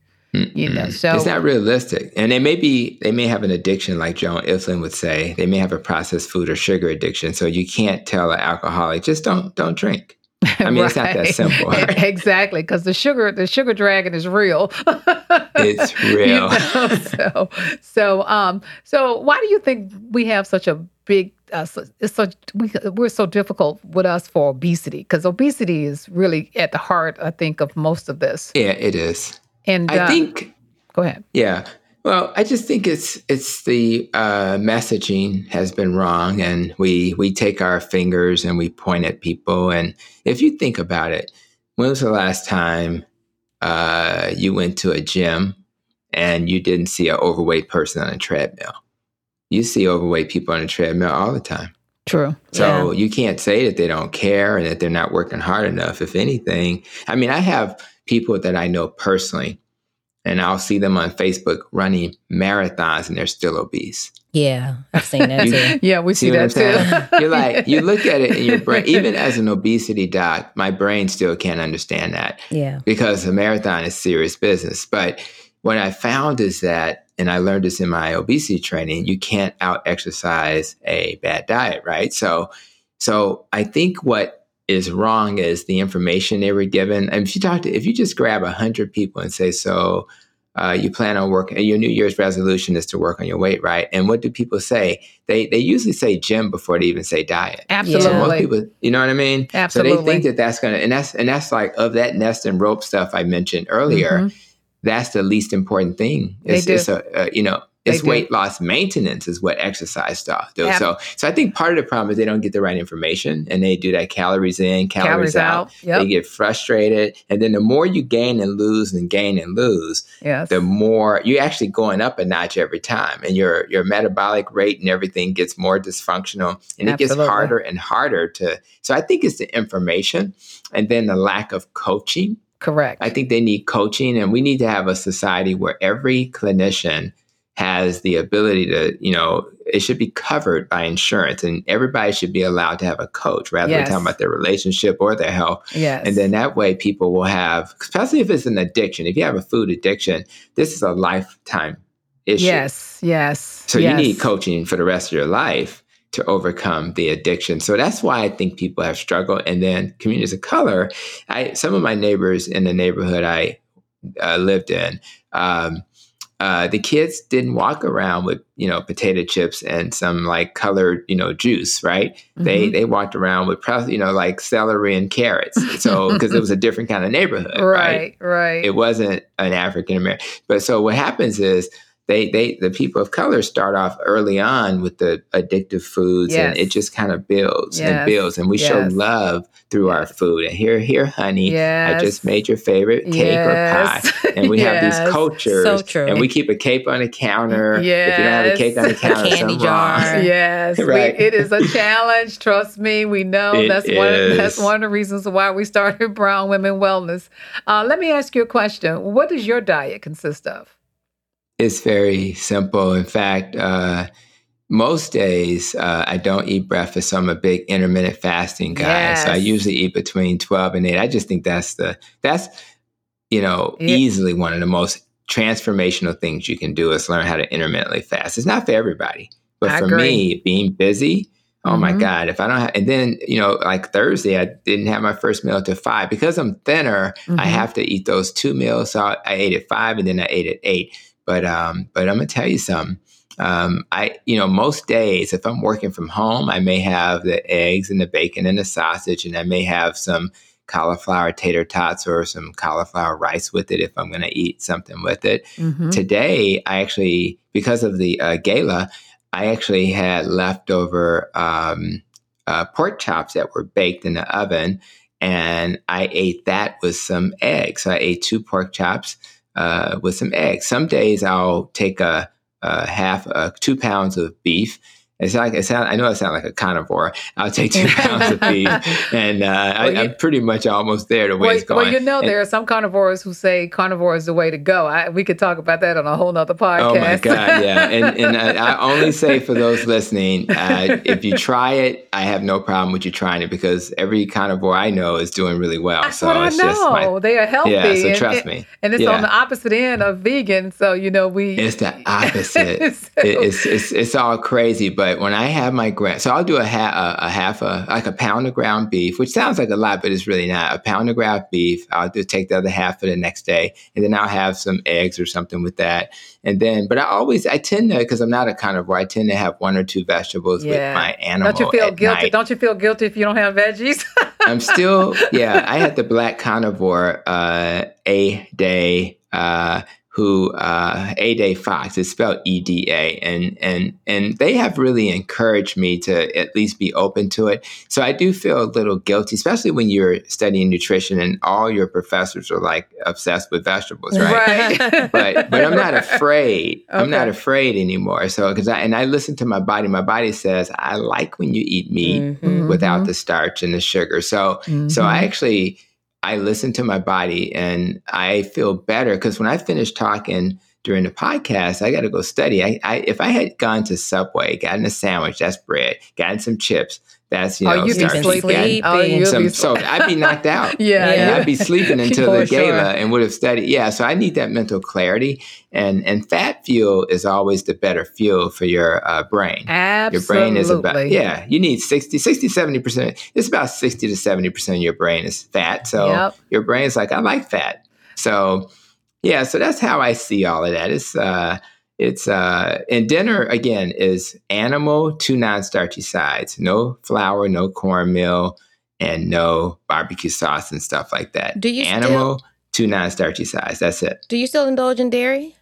You know, so it's not realistic, and they may be they may have an addiction, like Joan Ifland would say. They may have a processed food or sugar addiction, so you can't tell an alcoholic just don't don't drink. I mean, right. it's not that (laughs) simple. Right? (laughs) exactly, because the sugar the sugar dragon is real. (laughs) it's real. You know? So so um so why do you think we have such a big uh, it's such we we're so difficult with us for obesity because obesity is really at the heart, I think, of most of this. Yeah, it is. And I uh, think, go ahead. Yeah. Well, I just think it's it's the uh, messaging has been wrong, and we we take our fingers and we point at people. And if you think about it, when was the last time uh, you went to a gym and you didn't see an overweight person on a treadmill? You see overweight people on a treadmill all the time. True. So yeah. you can't say that they don't care and that they're not working hard enough. If anything, I mean, I have people that I know personally, and I'll see them on Facebook running marathons and they're still obese. Yeah, I've seen that (laughs) too. yeah, we see, see that too. (laughs) You're like, you look at it in your brain, (laughs) even as an obesity doc, my brain still can't understand that. Yeah. Because a marathon is serious business. But what I found is that, and I learned this in my obesity training, you can't out exercise a bad diet, right? So, so I think what is wrong is the information they were given. And if you talk to, if you just grab a hundred people and say, so uh, you plan on working, your New Year's resolution is to work on your weight, right? And what do people say? They they usually say gym before they even say diet. Absolutely. So most people, you know what I mean? Absolutely. So they think that that's gonna, and that's and that's like of that nest and rope stuff I mentioned earlier. Mm-hmm. That's the least important thing. It's, they do. it's a, uh, you know, it's weight loss maintenance is what exercise does. Yep. So, so I think part of the problem is they don't get the right information and they do that calories in, calories, calories out. out. Yep. They get frustrated, and then the more you gain and lose and gain and lose, yes. the more you're actually going up a notch every time, and your your metabolic rate and everything gets more dysfunctional, and Absolutely. it gets harder and harder to. So I think it's the information, and then the lack of coaching. Correct. I think they need coaching, and we need to have a society where every clinician has the ability to, you know, it should be covered by insurance and everybody should be allowed to have a coach rather yes. than talking about their relationship or their health. Yes. And then that way people will have, especially if it's an addiction, if you have a food addiction, this is a lifetime issue. Yes, yes. So yes. you need coaching for the rest of your life to overcome the addiction. So that's why I think people have struggled. And then communities of color, I some of my neighbors in the neighborhood I uh, lived in, um, uh, the kids didn't walk around with you know potato chips and some like colored you know juice right mm-hmm. they they walked around with you know like celery and carrots so (laughs) because it was a different kind of neighborhood right right, right. it wasn't an african american but so what happens is they they the people of color start off early on with the addictive foods yes. and it just kind of builds yes. and builds and we yes. show love through our food and here here honey i just made your favorite cake or pie and we have these (laughs) cultures so true. and we keep a cape on the counter yes. if you don't have a cake on the (laughs) counter candy jar (laughs) yes right? We, it is a challenge trust me we know it that's is. one that's one of the reasons why we started brown women wellness uh, let me ask you a question what does your diet consist of it's very simple. In fact, uh, most days uh, I don't eat breakfast, so I'm a big intermittent fasting guy. Yes. So I usually eat between twelve and eight. I just think that's the that's you know yeah. easily one of the most transformational things you can do is learn how to intermittently fast. It's not for everybody, but I for agree. me, being busy, Oh mm-hmm. my God. If I don't have, and then, you know, like Thursday, I didn't have my first meal till five. Because I'm thinner, mm-hmm. I have to eat those two meals. So I, I, ate at five and then I ate at eight. But, um, but I'm going to tell you something. Um, I, you know, most days, if I'm working from home, I may have the eggs and the bacon and the sausage, and I may have some cauliflower tater tots or some cauliflower rice with it if I'm going to eat something with it. Mm-hmm. Today, I actually, because of the uh, gala, I actually had leftover um, uh, pork chops that were baked in the oven, and I ate that with some eggs. So I ate two pork chops uh, with some eggs. Some days I'll take a, a half, uh, two pounds of beef it's like it sound, I know I sound like a carnivore. I'll take two (laughs) pounds of beef, and uh, well, I, am pretty much almost there to where well, it's going. Well, you know, and, there are some carnivores who say carnivore is the way to go. I, we could talk about that on a whole nother podcast. Oh my god, yeah. (laughs) And, and I, I, only say for those listening, uh, if you try it, I have no problem with you trying it because every carnivore I know is doing really well. That's so what I know. My, they are healthy. Yeah, so trust and, me. And it's yeah. on the opposite end of vegan. So you know we. It's the (laughs) opposite. so, it, it's, it's it's all crazy, but but when I have my ground, so I'll do a, ha- a, a, half a like a pound of ground beef, which sounds like a lot, but it's really not. A pound of ground beef. I'll just take the other half for the next day, and then I'll have some eggs or something with that. And then, but I always I tend to because I'm not a carnivore. I tend to have one or two vegetables yeah. with my animal. Don't you feel guilty? Night. Don't you feel guilty if you don't have veggies? (laughs) I'm still yeah. I had the black carnivore uh, a day. Uh, who uh, Eda Fox is spelled E D A, and and and they have really encouraged me to at least be open to it. So I do feel a little guilty, especially when you're studying nutrition and all your professors are like obsessed with vegetables, right? right. but but (laughs) I'm not afraid. Okay. I'm not afraid anymore. So because I and I listen to my body. My body says I like when you eat meat mm-hmm. without mm-hmm. the starch and the sugar. So mm-hmm. so I actually I listen to my body and I feel better because when I finish talking during the podcast, I got to go study. I, I, if I had gone to Subway, gotten a sandwich, that's bread, gotten some chips, that's you oh, know, you'd be sleeping. Oh, you'd some, be so I'd be knocked out. (laughs) yeah, yeah, I'd be sleeping (laughs) until the gala sure. and would have studied. Yeah, so I need that mental clarity, and and fat fuel is always the better fuel for your uh, brain. Absolutely. Your brain is about yeah. You need 60, 60 70 percent. It's about sixty to seventy percent of your brain is fat. So yep. your brain's like I like fat. So yeah, so that's how I see all of that. It's uh it's uh and dinner again is animal, two non-starchy sides, no flour, no cornmeal, and no barbecue sauce and stuff like that. Do you animal, still, two non-starchy sides. That's it. Do you still indulge in dairy?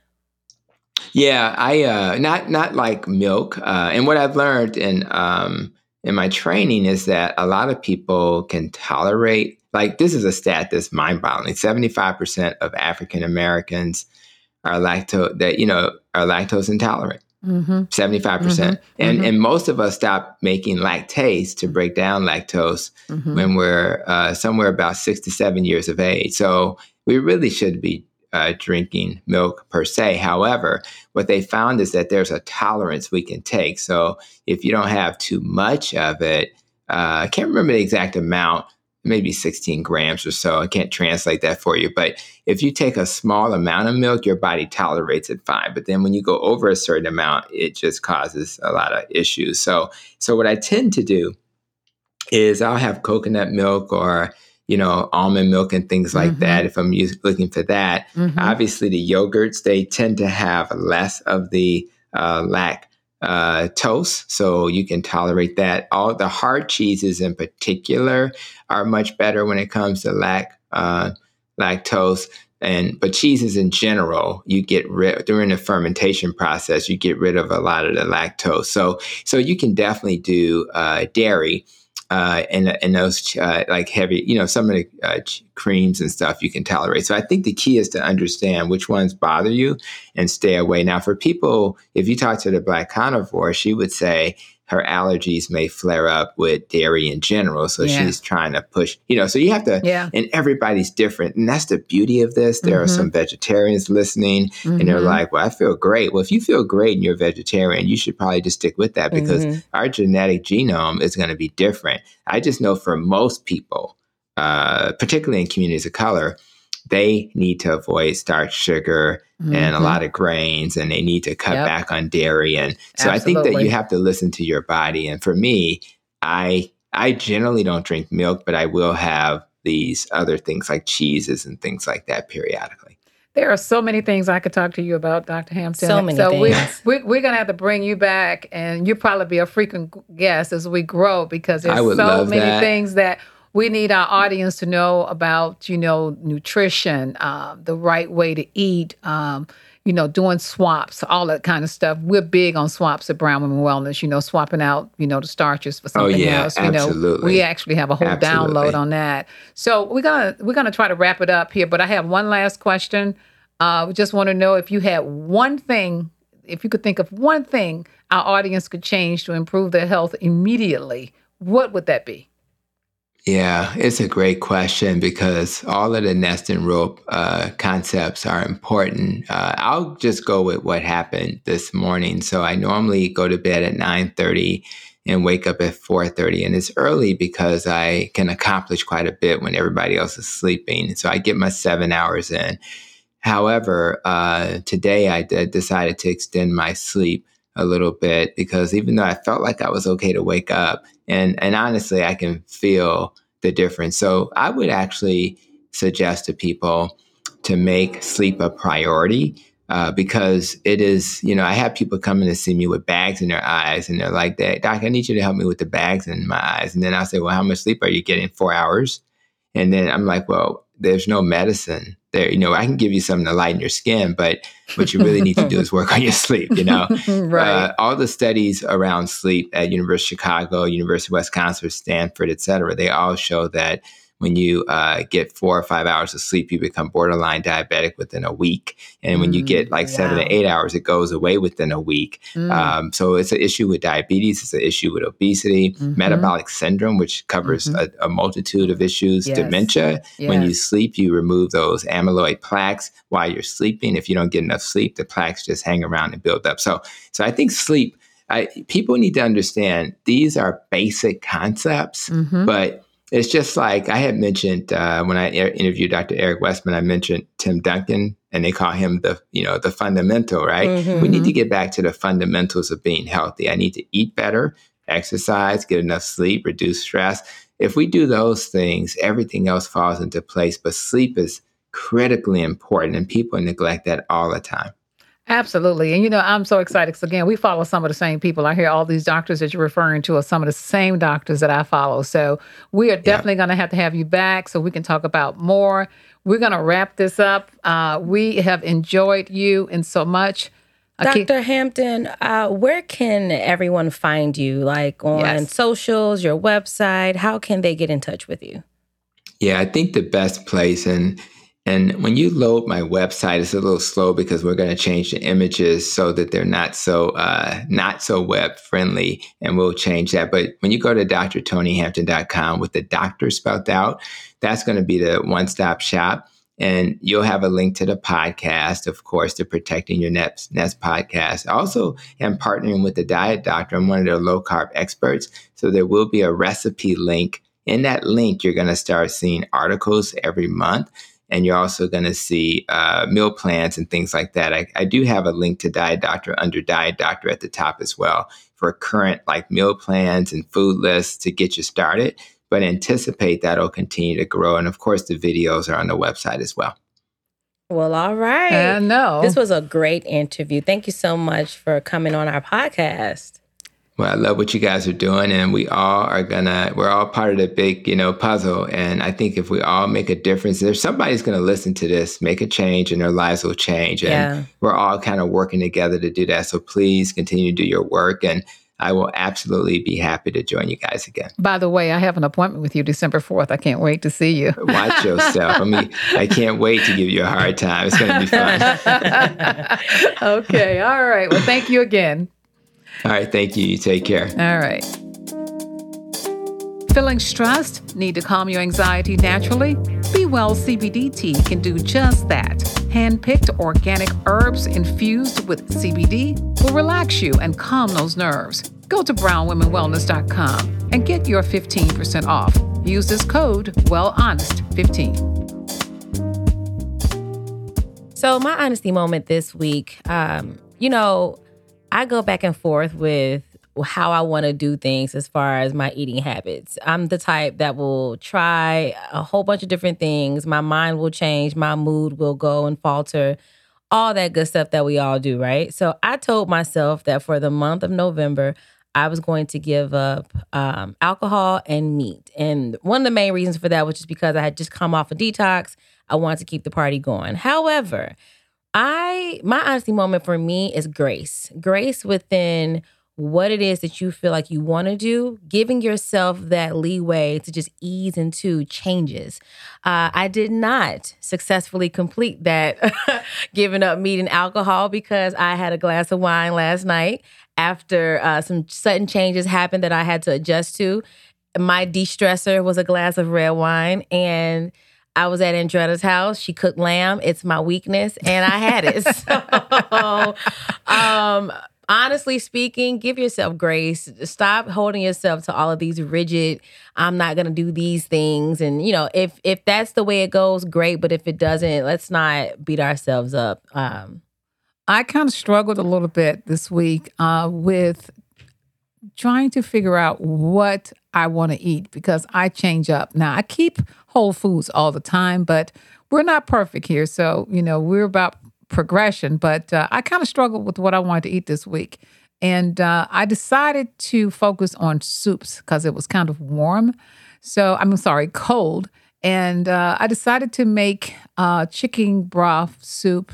Yeah, I uh not not like milk. Uh and what I've learned in um in my training is that a lot of people can tolerate like this is a stat that's mind-boggling. 75% of African Americans are lactose that you know are lactose intolerant. Mm-hmm. 75%. mm-hmm. And mm-hmm. and most of us stop making lactase to break down lactose mm-hmm. when we're uh, somewhere about 6 to 7 years of age. So we really should be uh, drinking milk per se. However, what they found is that there's a tolerance we can take. So if you don't have too much of it, uh, I can't remember the exact amount, maybe 16 grams or so. I can't translate that for you. But if you take a small amount of milk, your body tolerates it fine. But then when you go over a certain amount, it just causes a lot of issues. So, so what I tend to do is I'll have coconut milk or you know almond milk and things like mm-hmm. that if i'm looking for that mm-hmm. obviously the yogurts they tend to have less of the uh, lac uh, toast, so you can tolerate that. All the hard cheeses in particular are much better when it comes to lac uh, lactose. And but cheeses in general, you get rid during the fermentation process, you get rid of a lot of the lactose. So so you can definitely do uh, dairy uh, and and those uh, like heavy, you know, some of the uh, creams and stuff you can tolerate. So I think the key is to understand which ones bother you and stay away. Now, for people, if you talk to the black carnivore, she would say her allergies may flare up with dairy in general. So yeah. she's trying to push, you know, so you have to, yeah. and everybody's different. And that's the beauty of this. There mm-hmm. are some vegetarians listening mm-hmm. and they're mm-hmm. like, well, I feel great. Well, if you feel great and you're vegetarian, you should probably just stick with that because mm-hmm. our genetic genome is going to be different. I just know for most people, uh, particularly in communities of color, they need to avoid starch, sugar, mm-hmm. and a mm-hmm. lot of grains, and they need to cut yep. back on dairy. And so Absolutely. I think that you have to listen to your body. And for me, I I generally don't drink milk, but I will have these other things like cheeses and things like that periodically. There are so many things I could talk to you about, Dr. Hampton. So many so things. We, we, we're going to have to bring you back, and you'll probably be a frequent guest as we grow because there's so many that. things that we need our audience to know about, you know, nutrition, uh, the right way to eat, um, you know, doing swaps, all that kind of stuff. We're big on swaps at Brown Women Wellness, you know, swapping out, you know, the starches for oh, something oh, yeah, else. You absolutely. know, we actually have a whole absolutely. download on that. So we're gonna we're gonna try to wrap it up here, but I have one last question. Uh, we just want to know if you had one thing, if you could think of one thing our audience could change to improve their health immediately, what would that be? Yeah, it's a great question because all of the nest and rope uh, concepts are important. Uh, I'll just go with what happened this morning. So I normally go to bed at nine thirty and wake up at four thirty, and it's early because I can accomplish quite a bit when everybody else is sleeping. So I get my seven hours in. However, uh, today I d- decided to extend my sleep a little bit because even though I felt like I was okay to wake up, and and honestly, I can feel the difference. So I would actually suggest to people to make sleep a priority. Uh, because it is, you know, I have people coming to see me with bags in their eyes, and they're like, that, "Doc, I need you to help me with the bags in my eyes." And then I'll say, "Well, how much sleep are you getting? Four hours?" And then I'm like, "Well, there's no medicine there. You know, I can give you something to lighten your skin, but what you really need to do is work on your sleep. You know, (laughs) right? Uh, all the studies around sleep at University of Chicago, University of Wisconsin, Stanford, et cetera, they all show that when you uh, get four or five hours of sleep, you become borderline diabetic within a week. And when mm, you get like wow. seven to eight hours, it goes away within a week. Mm. Um, so it's an issue with diabetes, it's an issue with obesity, mm-hmm. metabolic syndrome, which covers mm-hmm. a, a, multitude of issues, yes. dementia. Yes. When you sleep, you remove those amyloid plaques while you're sleeping. If you don't get enough sleep, the plaques just hang around and build up. So, so I think sleep. I, people need to understand these are basic concepts, mm-hmm. but it's just like I had mentioned uh, when I interviewed Dr. Eric Westman. I mentioned Tim Duncan, and they call him the you know the fundamental, right? Mm-hmm. We need to get back to the fundamentals of being healthy. I need to eat better, exercise, get enough sleep, reduce stress. If we do those things, everything else falls into place. But sleep is critically important, and people neglect that all the time. Absolutely. And you know, I'm so excited because again, we follow some of the same people. I hear all these doctors that you're referring to are some of the same doctors that I follow. So we are definitely going to have to have you back so we can talk about more. We're going to wrap this up. Uh, we have enjoyed you and so much. Dr. Hampton, uh, where can everyone find you? Like on yes. socials, your website? How can they get in touch with you? Yeah, I think the best place, and and when you load my website, it's a little slow because we're going to change the images so that they're not so uh, not so web friendly, and we'll change that. But when you go to drtonyhampton.com with the doctor spelled out, that's going to be the one stop shop. And you'll have a link to the podcast, of course, the Protecting Your Nest, Nest podcast. Also, I also am partnering with the Diet Doctor. I'm one of their low carb experts. So there will be a recipe link. In that link, you're going to start seeing articles every month and you're also going to see uh, meal plans and things like that. I, I, do have a link to Diet Doctor under Diet Doctor at the top as well for current like meal plans and food lists to get you started. But anticipate that'll continue to grow, and of course, the videos are on the website as well. Well, all right. I know. This was a great interview. Thank you so much for coming on our podcast. Well, I love what you guys are doing, and we all are gonna. We're all part of the big, you know, puzzle. And I think if we all make a difference, there's somebody's gonna listen to this, make a change, and their lives will change. And yeah. we're all kind of working together to do that. So please continue to do your work, and I will absolutely be happy to join you guys again. By the way, I have an appointment with you December 4th. I can't wait to see you. Watch yourself. I mean, (laughs) I can't wait to give you a hard time. It's to be fun. (laughs) okay. All right. Well, thank you again. All right. Thank you. You take care. All right. Feeling stressed? Need to calm your anxiety naturally? Be Well CBD tea can do just that. Hand-picked organic herbs infused with CBD will relax you and calm those nerves. Go to brownwomenwellness.com and get your 15% off. Use this code WellHonest15. So, my honesty moment this week, um, you know, I go back and forth with how I want to do things as far as my eating habits. I'm the type that will try a whole bunch of different things. My mind will change, my mood will go and falter, all that good stuff that we all do, right? So I told myself that for the month of November, I was going to give up um, alcohol and meat. And one of the main reasons for that was just because I had just come off a detox. I wanted to keep the party going. However, I my honesty moment for me is grace. Grace within what it is that you feel like you want to do, giving yourself that leeway to just ease into changes. Uh, I did not successfully complete that (laughs) giving up meat and alcohol because I had a glass of wine last night after uh, some sudden changes happened that I had to adjust to. My de stressor was a glass of red wine and I was at Andretta's house. She cooked lamb. It's my weakness, and I had it. (laughs) so, um, honestly speaking, give yourself grace. Stop holding yourself to all of these rigid. I'm not gonna do these things, and you know, if if that's the way it goes, great. But if it doesn't, let's not beat ourselves up. Um, I kind of struggled a little bit this week uh, with trying to figure out what I want to eat because I change up. Now, I keep whole foods all the time, but we're not perfect here. So, you know, we're about progression, but uh, I kind of struggled with what I wanted to eat this week. And uh, I decided to focus on soups because it was kind of warm. So, I'm sorry, cold. And uh, I decided to make uh, chicken broth soup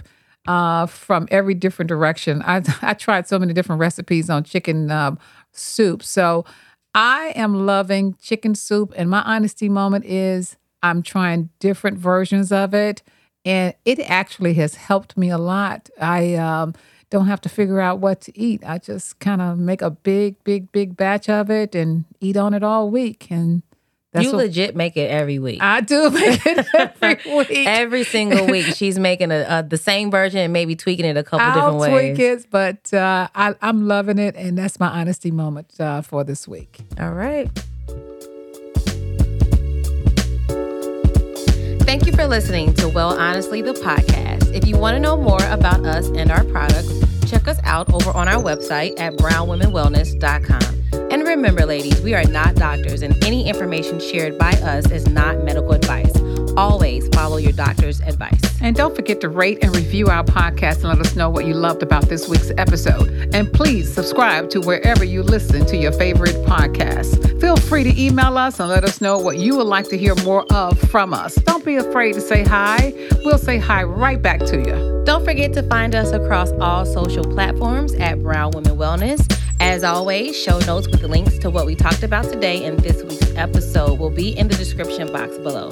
uh, from every different direction. I, (laughs) I tried so many different recipes on chicken um, soup. So, I am loving chicken soup. And my honesty moment is I'm trying different versions of it and it actually has helped me a lot. I um, don't have to figure out what to eat. I just kind of make a big, big, big batch of it and eat on it all week. And that's you what, legit make it every week. I do (laughs) make it every week. (laughs) every single week, she's making a, a, the same version and maybe tweaking it a couple I'll different ways. tweak it, but uh, I, am loving it, and that's my honesty moment uh, for this week. All right. Thank you for listening to Well Honestly, the podcast. If you want to know more about us and our products, check us out over on our website at brownwomenwellness.com. And remember, ladies, we are not doctors, and any information shared by us is not medical advice. Always follow your doctor's advice. And don't forget to rate and review our podcast and let us know what you loved about this week's episode. And please subscribe to wherever you listen to your favorite podcasts. Feel free to email us and let us know what you would like to hear more of from us. Don't be afraid to say hi. We'll say hi right back to you. Don't forget to find us across all social platforms at Brown Women Wellness. As always, show notes with links to what we talked about today in this week's episode will be in the description box below.